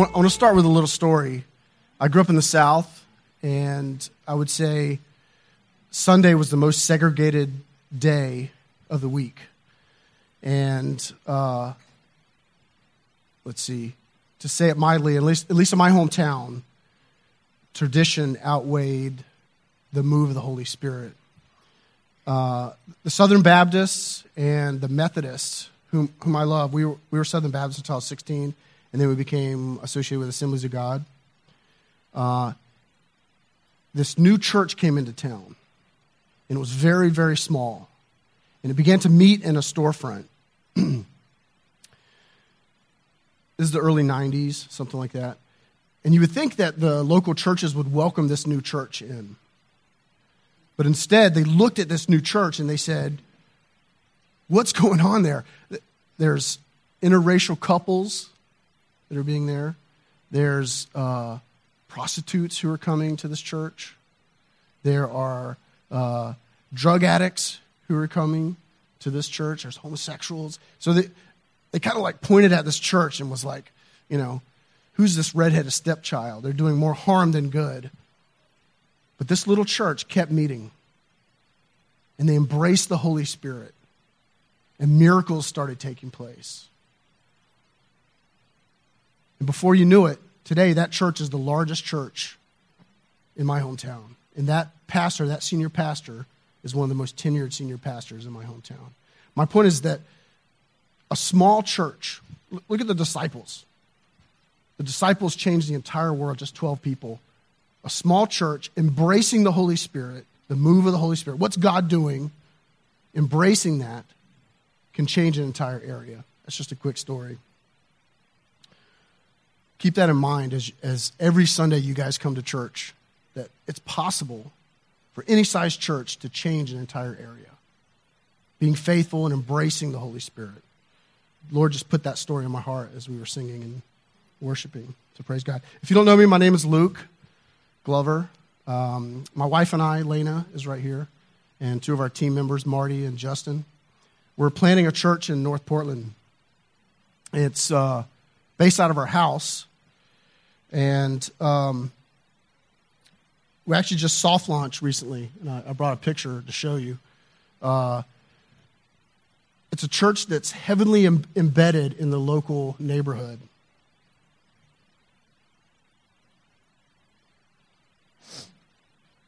I want to start with a little story. I grew up in the South, and I would say Sunday was the most segregated day of the week. And uh, let's see, to say it mildly, at least, at least in my hometown, tradition outweighed the move of the Holy Spirit. Uh, the Southern Baptists and the Methodists, whom, whom I love, we were, we were Southern Baptists until I was 16 and then we became associated with Assemblies of God. Uh, this new church came into town, and it was very, very small. And it began to meet in a storefront. this is the early 90s, something like that. And you would think that the local churches would welcome this new church in. But instead, they looked at this new church and they said, What's going on there? There's interracial couples that are being there. There's uh, prostitutes who are coming to this church. There are uh, drug addicts who are coming to this church. There's homosexuals. So they, they kind of like pointed at this church and was like, you know, who's this redheaded stepchild? They're doing more harm than good. But this little church kept meeting. And they embraced the Holy Spirit. And miracles started taking place. And before you knew it, today that church is the largest church in my hometown. And that pastor, that senior pastor, is one of the most tenured senior pastors in my hometown. My point is that a small church, look at the disciples. The disciples changed the entire world, just 12 people. A small church embracing the Holy Spirit, the move of the Holy Spirit. What's God doing? Embracing that can change an entire area. That's just a quick story keep that in mind as, as every Sunday you guys come to church, that it's possible for any size church to change an entire area. Being faithful and embracing the Holy Spirit. Lord just put that story in my heart as we were singing and worshiping. So praise God. If you don't know me, my name is Luke Glover. Um, my wife and I, Lena, is right here, and two of our team members, Marty and Justin. We're planning a church in North Portland. It's uh, based out of our house, and um, we actually just soft launched recently, and I, I brought a picture to show you. Uh, it's a church that's heavily Im- embedded in the local neighborhood.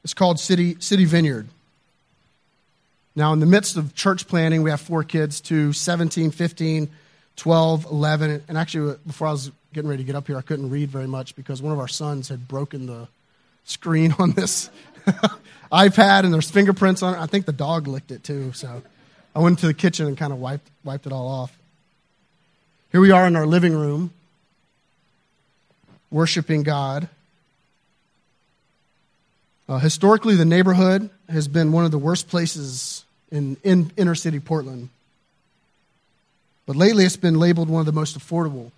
It's called City, City Vineyard. Now, in the midst of church planning, we have four kids to 17, 15, 12, 11. And actually, before I was getting ready to get up here, I couldn't read very much because one of our sons had broken the screen on this iPad and there's fingerprints on it. I think the dog licked it too. So I went to the kitchen and kind of wiped, wiped it all off. Here we are in our living room, worshiping God. Uh, historically, the neighborhood has been one of the worst places in, in inner city Portland. But lately, it's been labeled one of the most affordable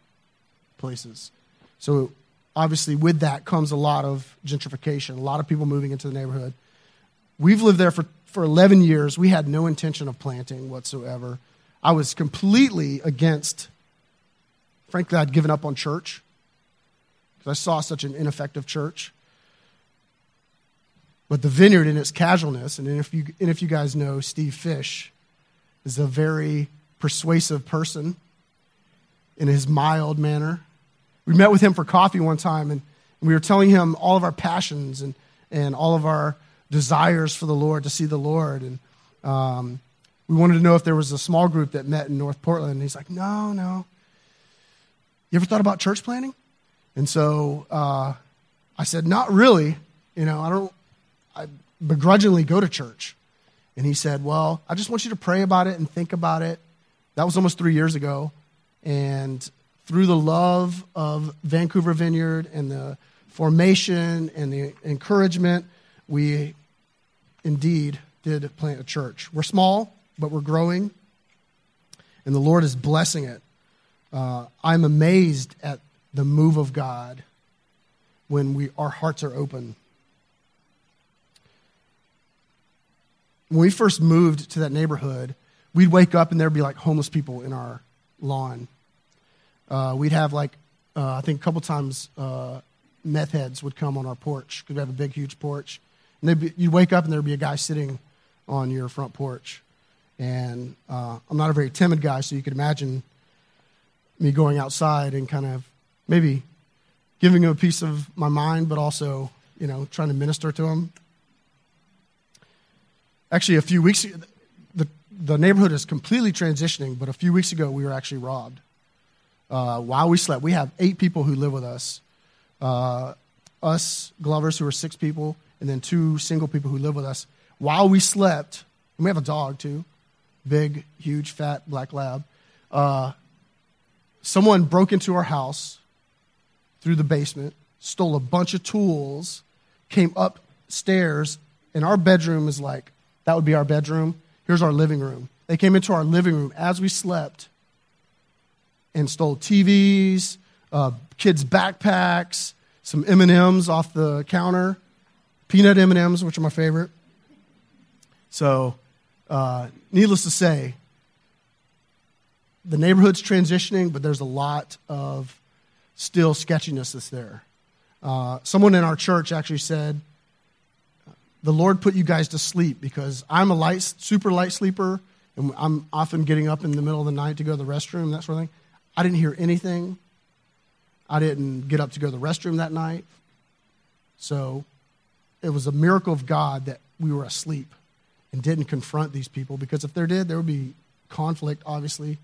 places. So obviously, with that comes a lot of gentrification, a lot of people moving into the neighborhood. We've lived there for, for 11 years. We had no intention of planting whatsoever. I was completely against, frankly, I'd given up on church because I saw such an ineffective church. But the vineyard, in its casualness, and if you, and if you guys know Steve Fish, is a very persuasive person in his mild manner. We met with him for coffee one time, and we were telling him all of our passions and, and all of our desires for the Lord, to see the Lord. And um, we wanted to know if there was a small group that met in North Portland. And he's like, no, no. You ever thought about church planning? And so uh, I said, not really. You know, I don't, I begrudgingly go to church. And he said, well, I just want you to pray about it and think about it. That was almost three years ago. And through the love of Vancouver Vineyard and the formation and the encouragement, we indeed did plant a church. We're small, but we're growing, and the Lord is blessing it. Uh, I'm amazed at the move of God when we, our hearts are open. When we first moved to that neighborhood, we'd wake up and there'd be like homeless people in our lawn. Uh, we'd have like uh, I think a couple times uh, meth heads would come on our porch because we have a big, huge porch. And be, you'd wake up and there'd be a guy sitting on your front porch. And uh, I'm not a very timid guy, so you could imagine me going outside and kind of maybe giving him a piece of my mind, but also, you know, trying to minister to him. Actually, a few weeks the, the neighborhood is completely transitioning, but a few weeks ago, we were actually robbed. Uh, while we slept, we have eight people who live with us. Uh, us, Glovers, who are six people, and then two single people who live with us. While we slept, and we have a dog too, big, huge, fat black lab. Uh, someone broke into our house through the basement, stole a bunch of tools, came upstairs, and our bedroom is like that would be our bedroom. Here's our living room. They came into our living room as we slept and stole TVs, uh, kids' backpacks, some M&Ms off the counter, peanut M&Ms, which are my favorite. So, uh, needless to say, the neighborhood's transitioning, but there's a lot of still sketchiness that's there. Uh, someone in our church actually said, "The Lord put you guys to sleep because I'm a light, super light sleeper, and I'm often getting up in the middle of the night to go to the restroom, that sort of thing. I didn't hear anything. I didn't get up to go to the restroom that night. So it was a miracle of God that we were asleep and didn't confront these people because if there did, there would be conflict, obviously,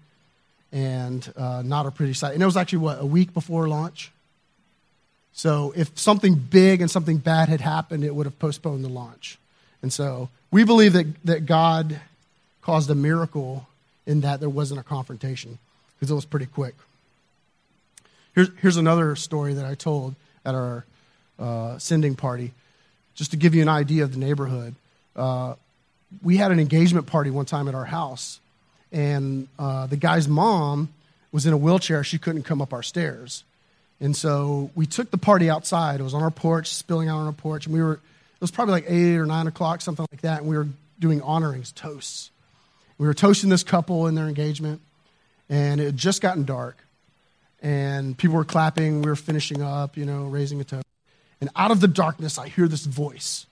and uh, not a pretty sight. And it was actually, what, a week before launch? So if something big and something bad had happened, it would have postponed the launch. And so we believe that, that God caused a miracle in that there wasn't a confrontation because it was pretty quick. Here's, here's another story that I told at our uh, sending party, just to give you an idea of the neighborhood. Uh, we had an engagement party one time at our house, and uh, the guy's mom was in a wheelchair. She couldn't come up our stairs. And so we took the party outside. It was on our porch, spilling out on our porch. And we were, it was probably like 8 or 9 o'clock, something like that. And we were doing honorings, toasts. We were toasting this couple in their engagement. And it had just gotten dark. And people were clapping. We were finishing up, you know, raising a toast. And out of the darkness, I hear this voice.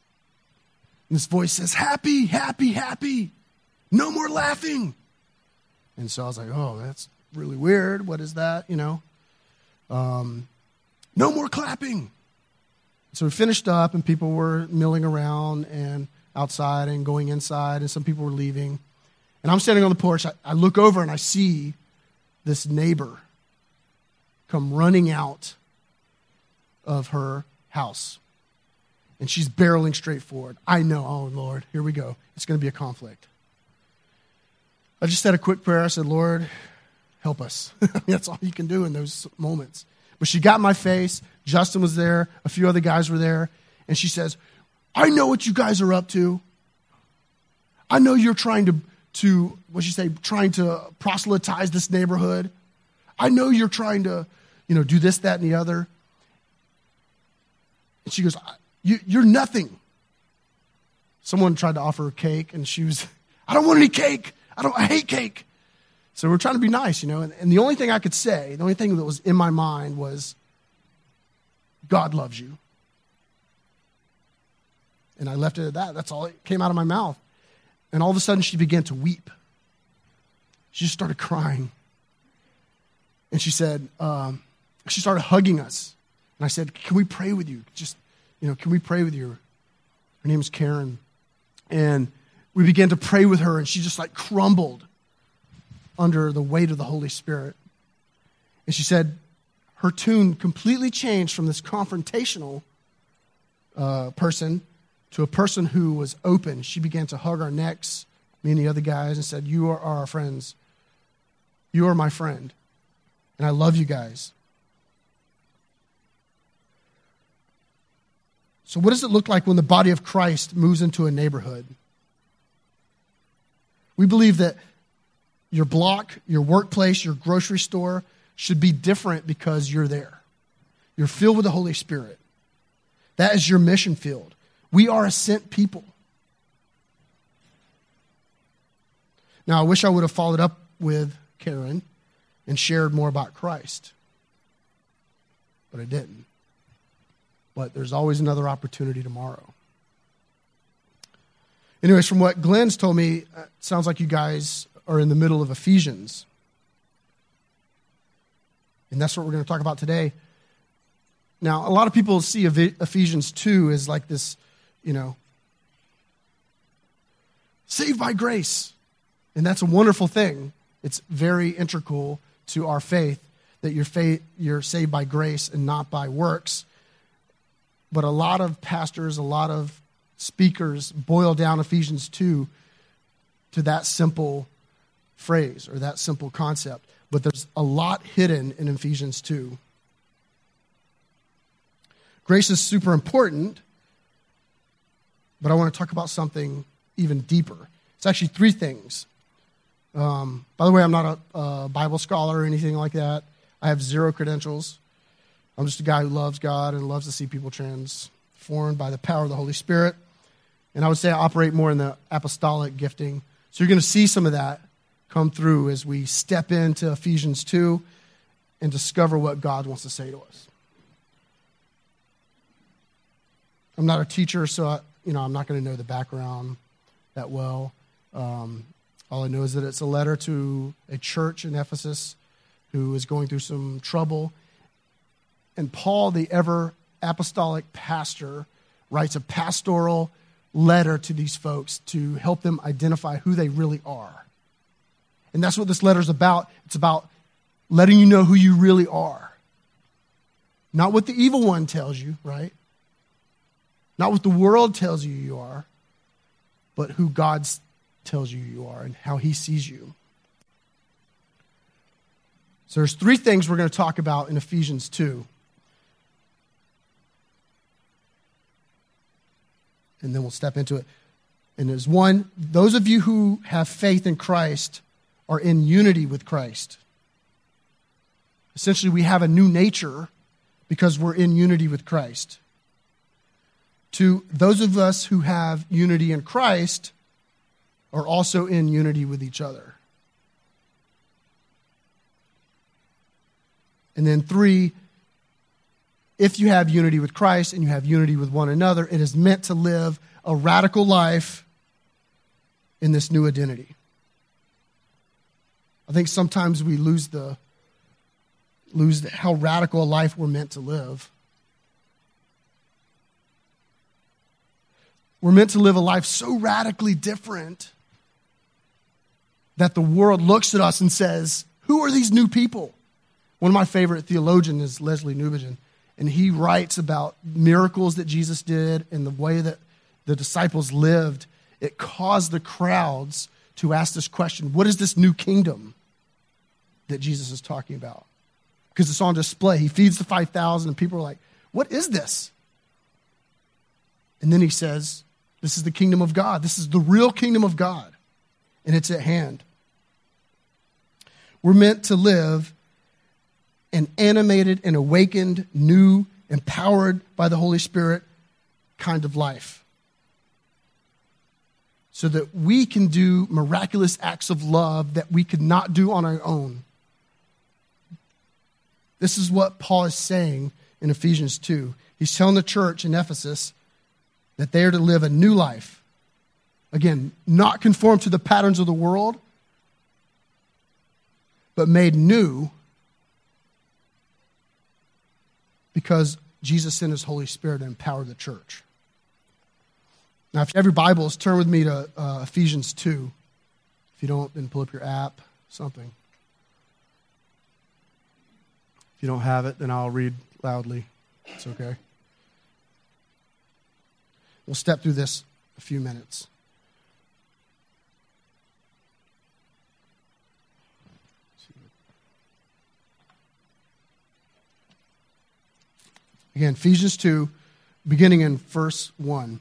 And this voice says, Happy, happy, happy. No more laughing. And so I was like, oh, that's really weird. What is that? You know? Um, no more clapping. So we finished up, and people were milling around and outside and going inside, and some people were leaving. And I'm standing on the porch. I, I look over and I see this neighbor come running out of her house. And she's barreling straight forward. I know, oh Lord, here we go. It's going to be a conflict. I just said a quick prayer. I said, Lord, help us. That's all you can do in those moments. But she got my face. Justin was there. A few other guys were there. And she says, I know what you guys are up to. I know you're trying to, to what she say, trying to proselytize this neighborhood. I know you're trying to, you know, do this, that, and the other. And she goes, you, You're nothing. Someone tried to offer her cake, and she was, I don't want any cake. I don't, I hate cake. So we're trying to be nice, you know. And, and the only thing I could say, the only thing that was in my mind was, God loves you. And I left it at that. That's all that came out of my mouth. And all of a sudden, she began to weep. She just started crying. And she said, um, she started hugging us. And I said, Can we pray with you? Just, you know, can we pray with you? Her name is Karen. And we began to pray with her, and she just like crumbled under the weight of the Holy Spirit. And she said her tune completely changed from this confrontational uh, person to a person who was open. She began to hug our necks, me and the other guys, and said, You are our friends. You are my friend. And I love you guys. So, what does it look like when the body of Christ moves into a neighborhood? We believe that your block, your workplace, your grocery store should be different because you're there. You're filled with the Holy Spirit. That is your mission field. We are a sent people. Now, I wish I would have followed up with Karen and shared more about Christ. but I didn't. But there's always another opportunity tomorrow. Anyways, from what Glenn's told me, it sounds like you guys are in the middle of Ephesians. And that's what we're going to talk about today. Now, a lot of people see Ephesians 2 as like this, you know, saved by grace. And that's a wonderful thing. It's very integral to our faith that you're, faith, you're saved by grace and not by works. But a lot of pastors, a lot of speakers boil down Ephesians 2 to that simple phrase or that simple concept. But there's a lot hidden in Ephesians 2. Grace is super important, but I want to talk about something even deeper. It's actually three things. Um, by the way, I'm not a, a Bible scholar or anything like that. I have zero credentials. I'm just a guy who loves God and loves to see people transformed by the power of the Holy Spirit. And I would say I operate more in the apostolic gifting. So you're going to see some of that come through as we step into Ephesians 2 and discover what God wants to say to us. I'm not a teacher, so I, you know I'm not going to know the background that well. Um, all I know is that it's a letter to a church in Ephesus who is going through some trouble. And Paul, the ever apostolic pastor, writes a pastoral letter to these folks to help them identify who they really are. And that's what this letter is about. It's about letting you know who you really are. Not what the evil one tells you, right? Not what the world tells you you are, but who God tells you you are and how he sees you. So there's three things we're going to talk about in Ephesians 2. And then we'll step into it. And there's one, those of you who have faith in Christ are in unity with Christ. Essentially, we have a new nature because we're in unity with Christ. To those of us who have unity in Christ, are also in unity with each other. And then, three, if you have unity with Christ and you have unity with one another, it is meant to live a radical life in this new identity. I think sometimes we lose the lose the, how radical a life we're meant to live. We're meant to live a life so radically different that the world looks at us and says, Who are these new people? One of my favorite theologians is Lesslie Newbigin, and he writes about miracles that Jesus did and the way that the disciples lived. It caused the crowds to ask this question What is this new kingdom that Jesus is talking about? Because it's on display. He feeds the 5,000, and people are like, What is this? And then he says, This is the kingdom of God. This is the real kingdom of God, and it's at hand. We're meant to live an animated and awakened, new, empowered by the Holy Spirit kind of life. So that we can do miraculous acts of love that we could not do on our own. This is what Paul is saying in Ephesians 2. He's telling the church in Ephesus that they are to live a new life. Again, not conform to the patterns of the world, but made new because Jesus sent his Holy Spirit to empower the church. Now, if you have your Bibles, turn with me to uh, Ephesians 2. If you don't, then pull up your app, something. If you don't have it, then I'll read loudly. It's okay. We'll step through this a few minutes. Again, Ephesians 2, beginning in verse 1.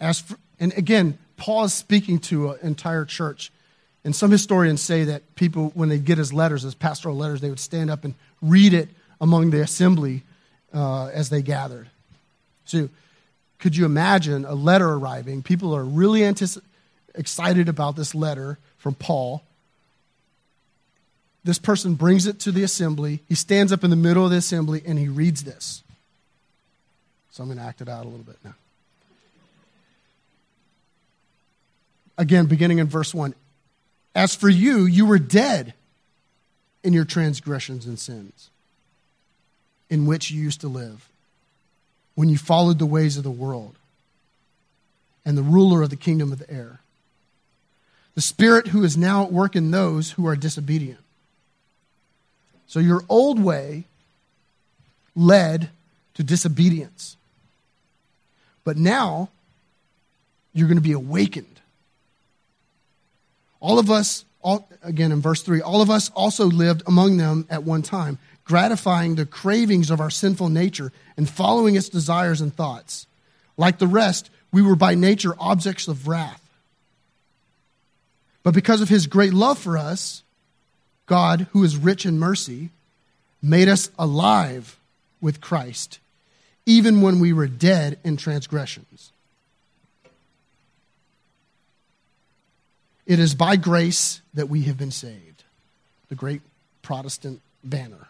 As for, and again, Paul is speaking to an entire church. And some historians say that people, when they get his letters, his pastoral letters, they would stand up and read it among the assembly uh, as they gathered. So, could you imagine a letter arriving? People are really antici- excited about this letter from Paul. this person brings it to the assembly. He stands up in the middle of the assembly and he reads this. So I'm going to act it out a little bit now. Again, beginning in verse 1. As for you, you were dead in your transgressions and sins, in which you used to live, when you followed the ways of the world and the ruler of the kingdom of the air, the spirit who is now at work in those who are disobedient. So your old way led to disobedience. But now you're going to be awakened. All of us, all, again in verse 3, all of us also lived among them at one time, gratifying the cravings of our sinful nature and following its desires and thoughts. Like the rest, we were by nature objects of wrath. But because of his great love for us, God, who is rich in mercy, made us alive with Christ, even when we were dead in transgressions. It is by grace that we have been saved. The great Protestant banner.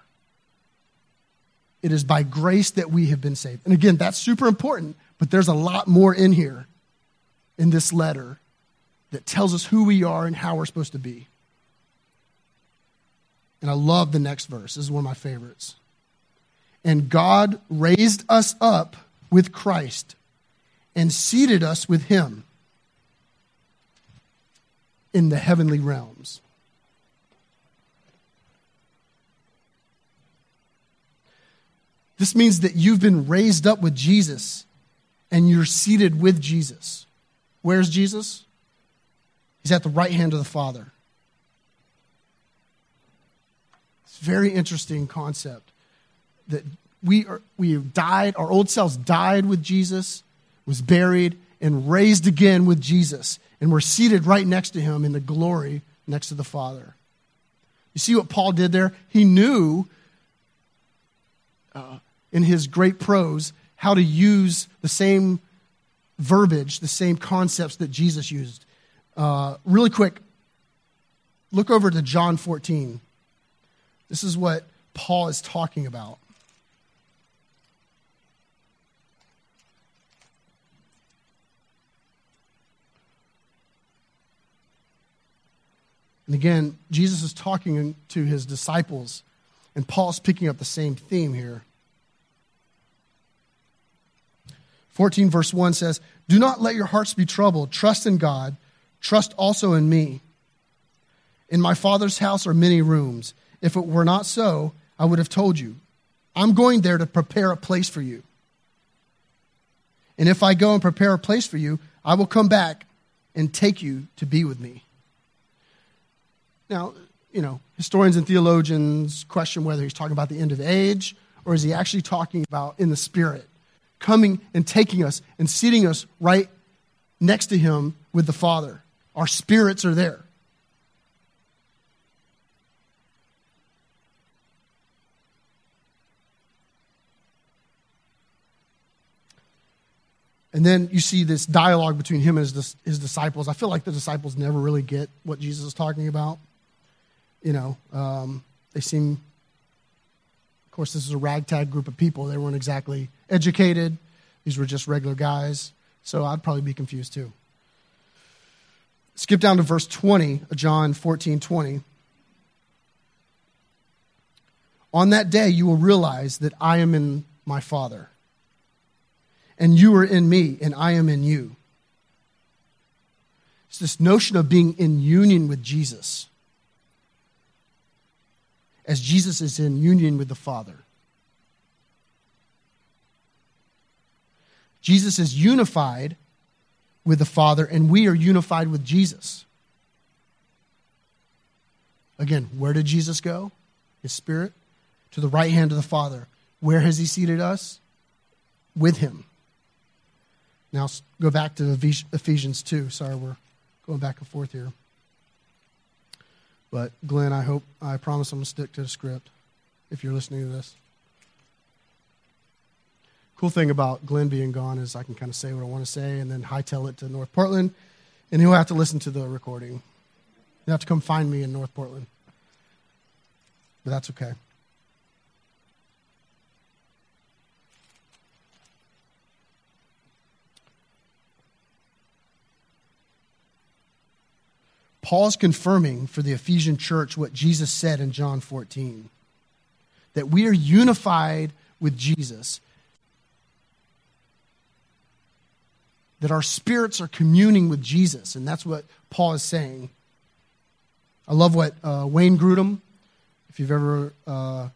It is by grace that we have been saved. And again, that's super important but there's a lot more in here in this letter that tells us who we are and how we're supposed to be. And I love the next verse. This is one of my favorites. And God raised us up with Christ and seated us with him in the heavenly realms. This means that you've been raised up with Jesus and you're seated with Jesus. Where's Jesus? He's at the right hand of the Father. It's a very interesting concept that we are we have died, our old selves died with Jesus, was buried, and raised again with Jesus. And we're seated right next to him in the glory next to the Father. You see what Paul did there? He knew uh, in his great prose how to use the same verbiage, the same concepts that Jesus used. Uh, really quick, look over to John 14. This is what Paul is talking about. And again, Jesus is talking to his disciples, and Paul's picking up the same theme here. 14, verse 1 says, Do not let your hearts be troubled. Trust in God. Trust also in me. In my Father's house are many rooms. If it were not so, I would have told you. I'm going there to prepare a place for you. And if I go and prepare a place for you, I will come back and take you to be with me. Now, you know, historians and theologians question whether he's talking about the end of age or is he actually talking about in the spirit coming and taking us and seating us right next to him with the Father. Our spirits are there. And then you see this dialogue between him and his, his disciples. I feel like the disciples never really get what Jesus is talking about. You know, um, they seem, of course, this is a ragtag group of people. They weren't exactly educated. These were just regular guys. So I'd probably be confused too. Skip down to verse 20, uh, John 14 20. On that day, you will realize that I am in my Father, and you are in me, and I am in you. It's this notion of being in union with Jesus, as Jesus is in union with the Father. Jesus is unified with the Father, and we are unified with Jesus. Again, where did Jesus go? His Spirit? To the right hand of the Father. Where has He seated us? With Him. Now go back to Ephesians 2. Sorry, we're going back and forth here. But Glenn, I hope, I promise I'm going to stick to the script if you're listening to this cool thing about Glenn being gone is I can kind of say what I want to say and then hightail it to North Portland, and he'll have to listen to the recording. He'll have to come find me in North Portland. but that's okay. Paul's confirming for the Ephesian church what Jesus said in John 14 that we are unified with Jesus, that our spirits are communing with Jesus. And that's what Paul is saying. I love what uh, Wayne Grudem, if you've ever uh,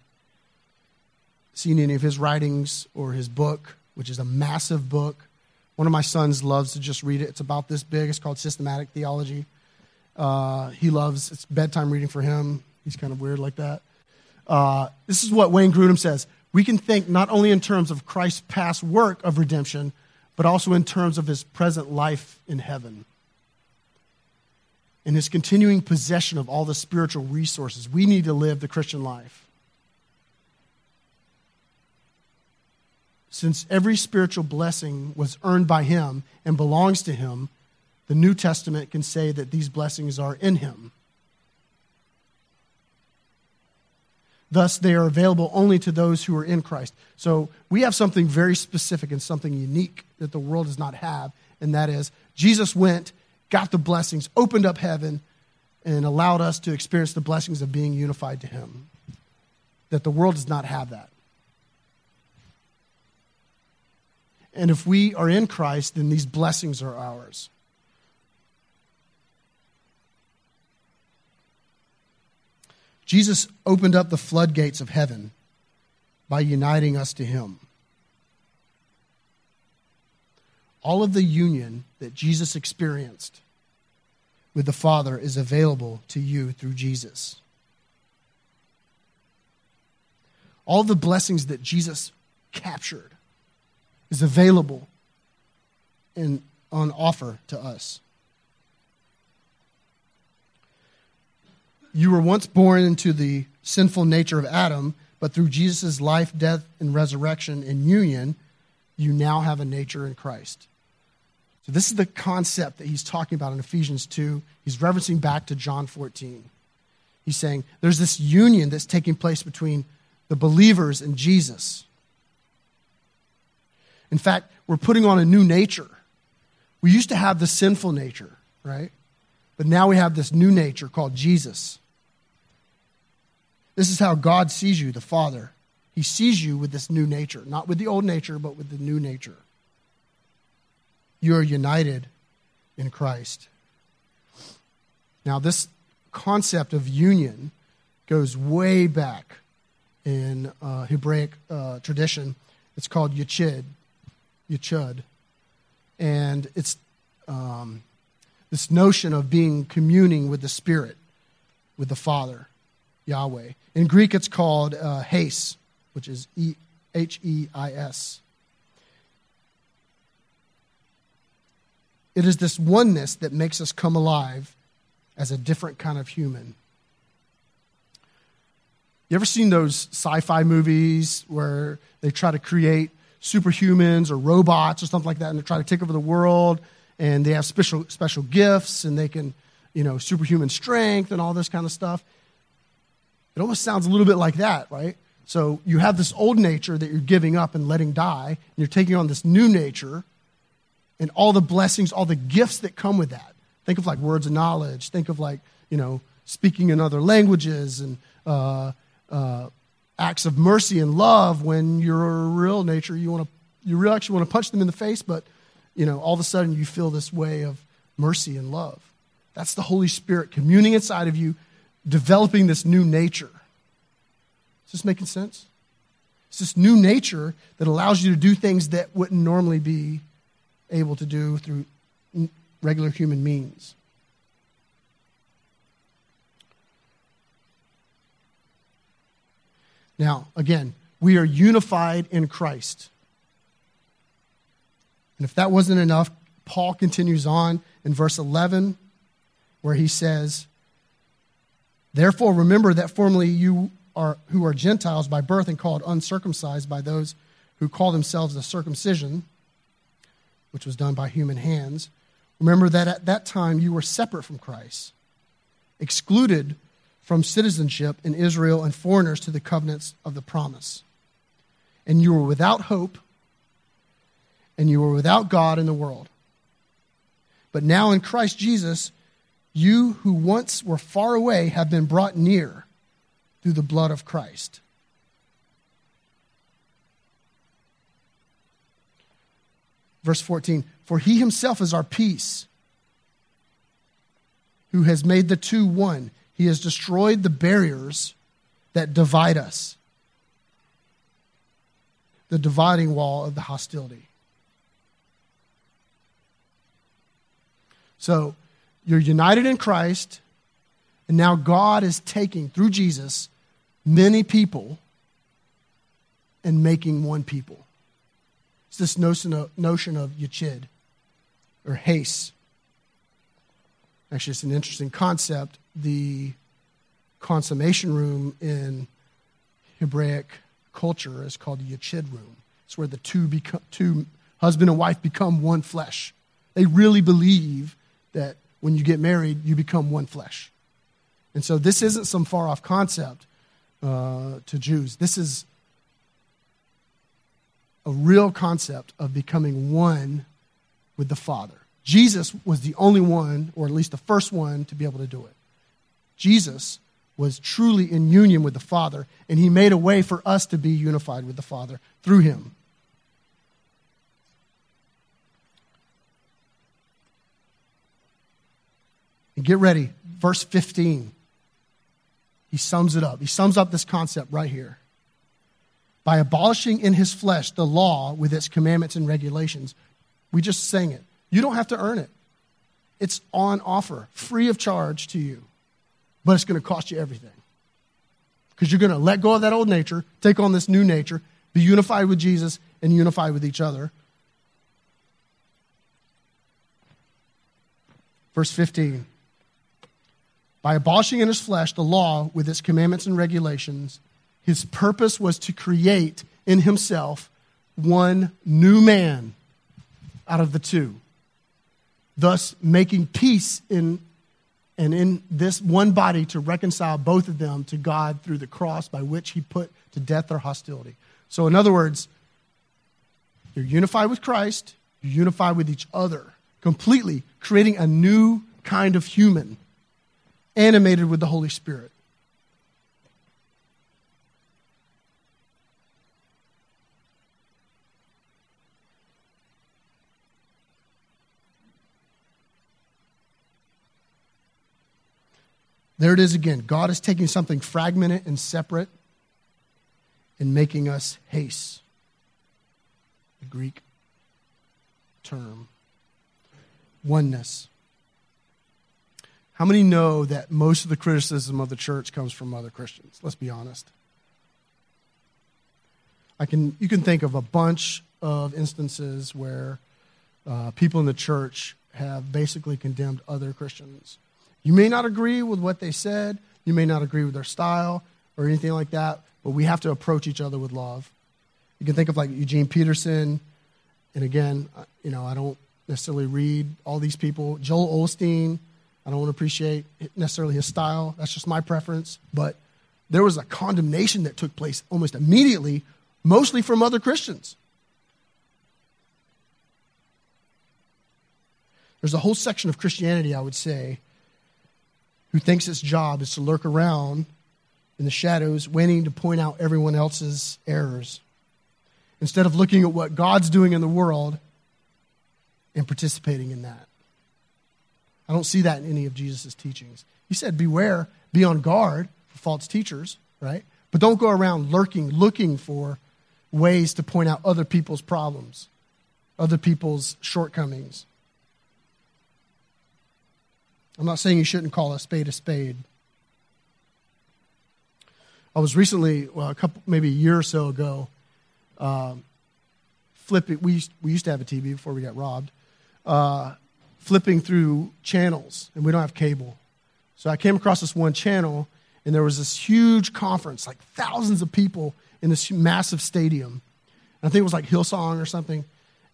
seen any of his writings or his book, which is a massive book. One of my sons loves to just read it. It's about this big. It's called Systematic Theology. Uh, he loves it's bedtime reading for him. He's kind of weird like that. Uh, this is what Wayne Grudem says. We can think not only in terms of Christ's past work of redemption, but also in terms of his present life in heaven. In his continuing possession of all the spiritual resources we need to live the Christian life. Since every spiritual blessing was earned by him and belongs to him, the New Testament can say that these blessings are in him. Thus, they are available only to those who are in Christ. So, we have something very specific and something unique that the world does not have, and that is Jesus went, got the blessings, opened up heaven, and allowed us to experience the blessings of being unified to Him. That the world does not have that. And if we are in Christ, then these blessings are ours. Jesus opened up the floodgates of heaven by uniting us to Him. All of the union that Jesus experienced with the Father is available to you through Jesus. All the blessings that Jesus captured is available and on offer to us. You were once born into the sinful nature of Adam, but through Jesus' life, death, and resurrection and union, you now have a nature in Christ. So, this is the concept that he's talking about in Ephesians 2. He's referencing back to John 14. He's saying there's this union that's taking place between the believers and Jesus. In fact, we're putting on a new nature. We used to have the sinful nature, right? But now we have this new nature called Jesus. This is how God sees you, the Father. He sees you with this new nature, not with the old nature, but with the new nature. You are united in Christ. Now, this concept of union goes way back in uh, Hebraic uh, tradition. It's called yachid, yachud. And it's um, this notion of being communing with the Spirit, with the Father, Yahweh. In Greek, it's called uh, Heis, which is H E I S. It is this oneness that makes us come alive as a different kind of human. You ever seen those sci fi movies where they try to create superhumans or robots or something like that and they try to take over the world and they have special, special gifts and they can, you know, superhuman strength and all this kind of stuff? It almost sounds a little bit like that, right? So you have this old nature that you're giving up and letting die, and you're taking on this new nature and all the blessings, all the gifts that come with that. Think of like words of knowledge. Think of like, you know, speaking in other languages and uh, uh, acts of mercy and love when you're a real nature. You want to, you actually want to punch them in the face, but, you know, all of a sudden you feel this way of mercy and love. That's the Holy Spirit communing inside of you, developing this new nature. Is this making sense? It's this new nature that allows you to do things that wouldn't normally be able to do through regular human means. Now, again, we are unified in Christ. And if that wasn't enough, Paul continues on in verse 11, where he says, Therefore, remember that formerly you are, who are Gentiles by birth and called uncircumcised by those who call themselves the circumcision, which was done by human hands. Remember that at that time you were separate from Christ, excluded from citizenship in Israel and foreigners to the covenants of the promise. And you were without hope, and you were without God in the world. But now in Christ Jesus, you who once were far away have been brought near through the blood of Christ. Verse 14 For he himself is our peace, who has made the two one. He has destroyed the barriers that divide us, the dividing wall of the hostility. So you're united in Christ, and now God is taking, through Jesus, many people and making one people. It's this notion of, notion of yachid or Heis. Actually, it's an interesting concept. The consummation room in Hebraic culture is called the yachid room. It's where the two, become, two husband and wife become one flesh. They really believe that when you get married, you become one flesh. And so this isn't some far off concept uh, to Jews. This is a real concept of becoming one with the Father. Jesus was the only one, or at least the first one, to be able to do it. Jesus was truly in union with the Father, and he made a way for us to be unified with the Father through him. And get ready, verse 15. He sums it up. He sums up this concept right here. By abolishing in his flesh the law with its commandments and regulations, we just sang it. You don't have to earn it, it's on offer, free of charge to you. But it's going to cost you everything. Because you're going to let go of that old nature, take on this new nature, be unified with Jesus, and unified with each other. Verse 15 by abolishing in his flesh the law with its commandments and regulations, his purpose was to create in himself one new man out of the two, thus making peace in and in this one body to reconcile both of them to God through the cross by which he put to death their hostility. So, in other words, you're unified with Christ, you're unified with each other, completely creating a new kind of human animated with the Holy Spirit. There it is again. God is taking something fragmented and separate and making us Heis. The Greek term. Oneness. How many know that most of the criticism of the church comes from other Christians? Let's be honest. I can, you can think of a bunch of instances where uh, people in the church have basically condemned other Christians. You may not agree with what they said, you may not agree with their style or anything like that, but we have to approach each other with love. You can think of like Eugene Peterson, and again, uh, you know, I don't necessarily read all these people. Joel Osteen, I don't want to appreciate necessarily his style. That's just my preference. But there was a condemnation that took place almost immediately, mostly from other Christians. There's a whole section of Christianity, I would say, who thinks its job is to lurk around in the shadows, waiting to point out everyone else's errors, instead of looking at what God's doing in the world and participating in that. I don't see that in any of Jesus' teachings. He said, Beware, be on guard for false teachers, right? But don't go around lurking, looking for ways to point out other people's problems, other people's shortcomings. I'm not saying you shouldn't call a spade a spade. I was recently, well, a couple, maybe a year or so ago, um, flipping. We used, we used to have a TV before we got robbed. Uh, flipping through channels, and we don't have cable. So I came across this one channel, and there was this huge conference, like thousands of people in this massive stadium. I think it was like Hillsong or something.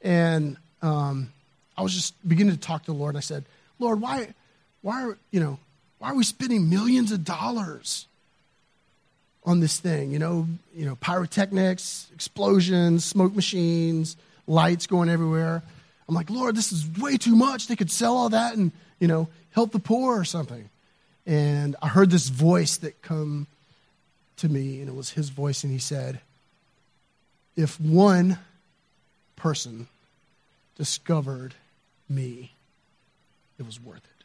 And um, I was just beginning to talk to the Lord, and I said, Lord, why, why are, you know, Why are we spending millions of dollars on this thing? You know, you know, pyrotechnics, explosions, smoke machines, lights going everywhere. I'm like, Lord, this is way too much. They could sell all that and, you know, help the poor or something. And I heard this voice that come to me, and it was his voice, and he said, If one person discovered me, it was worth it.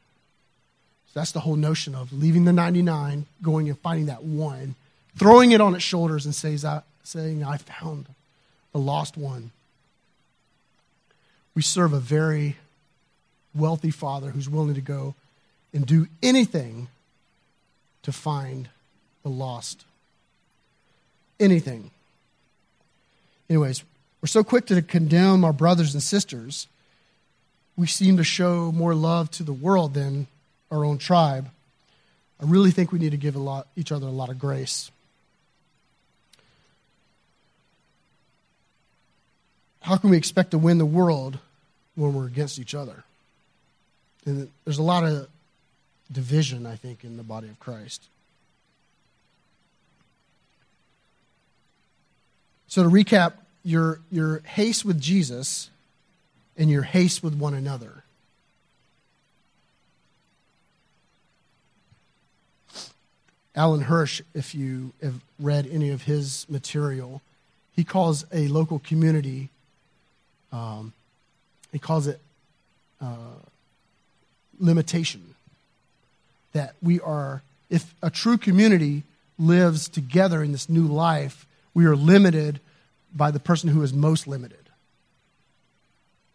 So that's the whole notion of leaving the 99, going and finding that one, throwing it on its shoulders and says, I, saying, I found the lost one. We serve a very wealthy father who's willing to go and do anything to find the lost. Anything. Anyways, we're so quick to condemn our brothers and sisters. We seem to show more love to the world than our own tribe. I really think we need to give lot, each other a lot of grace. How can we expect to win the world when we're against each other? And there's a lot of division, I think, in the body of Christ. So, to recap, your, your Heis with Jesus and your Heis with one another. Alan Hirsch, if you have read any of his material, he calls a local community, um, he calls it uh, limitation. That we are, if a true community lives together in this new life, we are limited by the person who is most limited.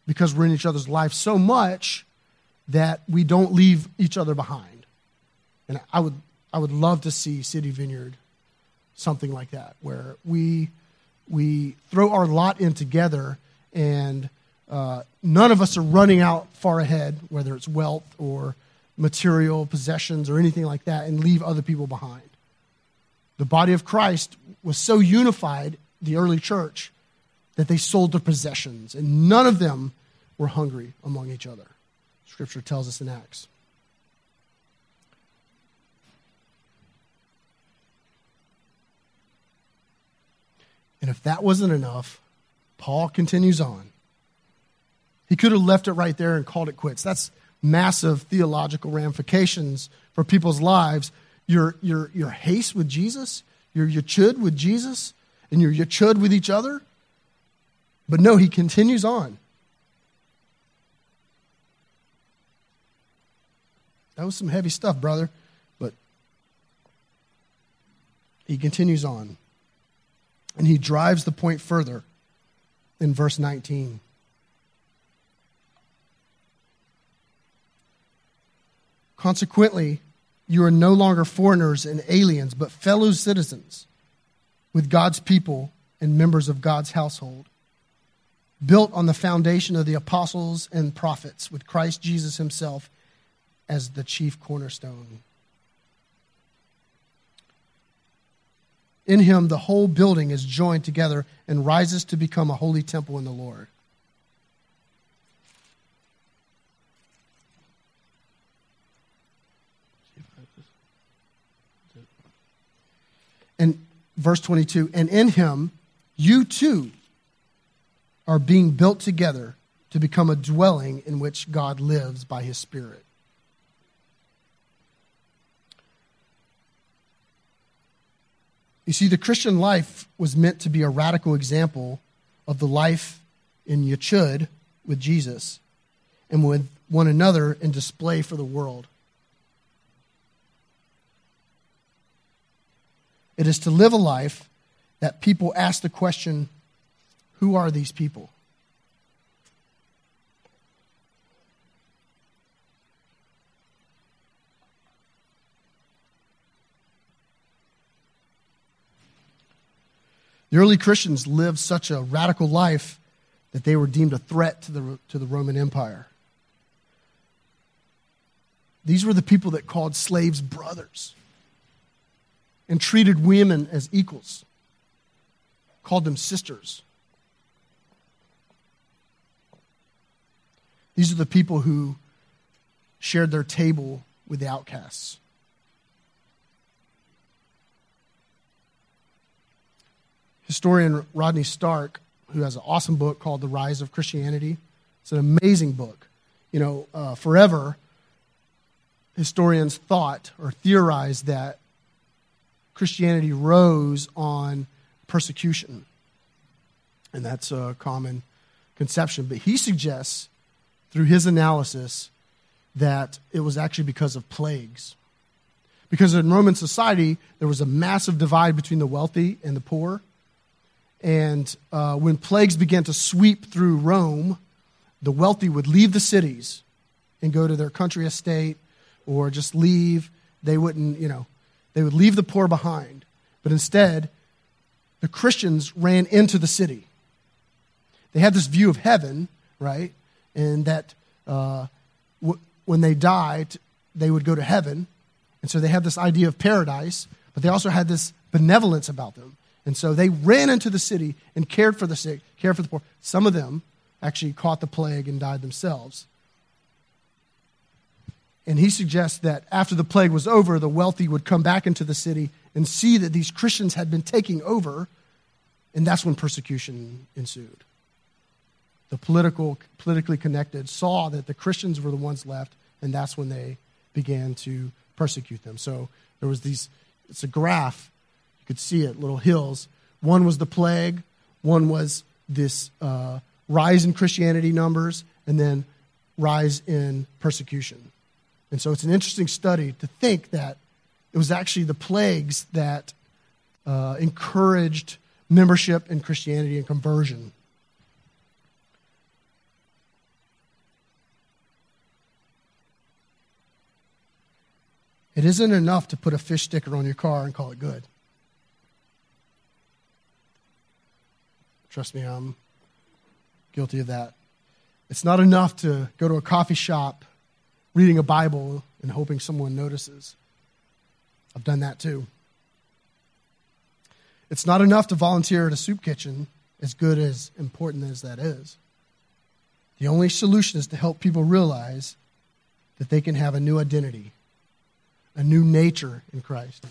Because we're in each other's life so much that we don't leave each other behind. And I would, I would love to see City Vineyard something like that, where we, we throw our lot in together and uh, none of us are running out far ahead, whether it's wealth or material possessions or anything like that, and leave other people behind. The body of Christ was so unified, the early church, that they sold their possessions, and none of them were hungry among each other. Scripture tells us in Acts. And if that wasn't enough, Paul continues on. He could have left it right there and called it quits. That's massive theological ramifications for people's lives. Your, your, your Heis with Jesus, your yachud with Jesus, and your yachud with each other. But no, he continues on. That was some heavy stuff, brother. But he continues on. And he drives the point further in verse 19. Consequently, you are no longer foreigners and aliens, but fellow citizens with God's people and members of God's household, built on the foundation of the apostles and prophets, with Christ Jesus himself as the chief cornerstone. In him, the whole building is joined together and rises to become a holy temple in the Lord. And verse 22 and in him, you too are being built together to become a dwelling in which God lives by his Spirit. You see, the Christian life was meant to be a radical example of the life in Yachud with Jesus and with one another in display for the world. It is to live a life that people ask the question who are these people? The early Christians lived such a radical life that they were deemed a threat to the, to the Roman Empire. These were the people that called slaves brothers and treated women as equals, called them sisters. These are the people who shared their table with the outcasts, historian Rodney Stark, who has an awesome book called The Rise of Christianity. It's an amazing book. You know, uh, forever, historians thought or theorized that Christianity rose on persecution. And that's a common conception. But he suggests, through his analysis, that it was actually because of plagues. Because in Roman society, there was a massive divide between the wealthy and the poor. And uh, when plagues began to sweep through Rome, the wealthy would leave the cities and go to their country estate or just leave. They wouldn't, you know, they would leave the poor behind. But instead, the Christians ran into the city. They had this view of heaven, right? And that uh, w- when they died, they would go to heaven. And so they had this idea of paradise, but they also had this benevolence about them. And so they ran into the city and cared for the sick, cared for the poor. Some of them actually caught the plague and died themselves. And he suggests that after the plague was over, the wealthy would come back into the city and see that these Christians had been taking over, and that's when persecution ensued. The political, politically connected saw that the Christians were the ones left, and that's when they began to persecute them. So there was these, it's a graph, you could see it, little hills. One was the plague, one was this uh, rise in Christianity numbers, and then rise in persecution. And so it's an interesting study to think that it was actually the plagues that uh, encouraged membership in Christianity and conversion. It isn't enough to put a fish sticker on your car and call it good. Trust me, I'm guilty of that. It's not enough to go to a coffee shop reading a Bible and hoping someone notices. I've done that too. It's not enough to volunteer at a soup kitchen, as good as important as that is. The only solution is to help people realize that they can have a new identity, a new nature in Christ.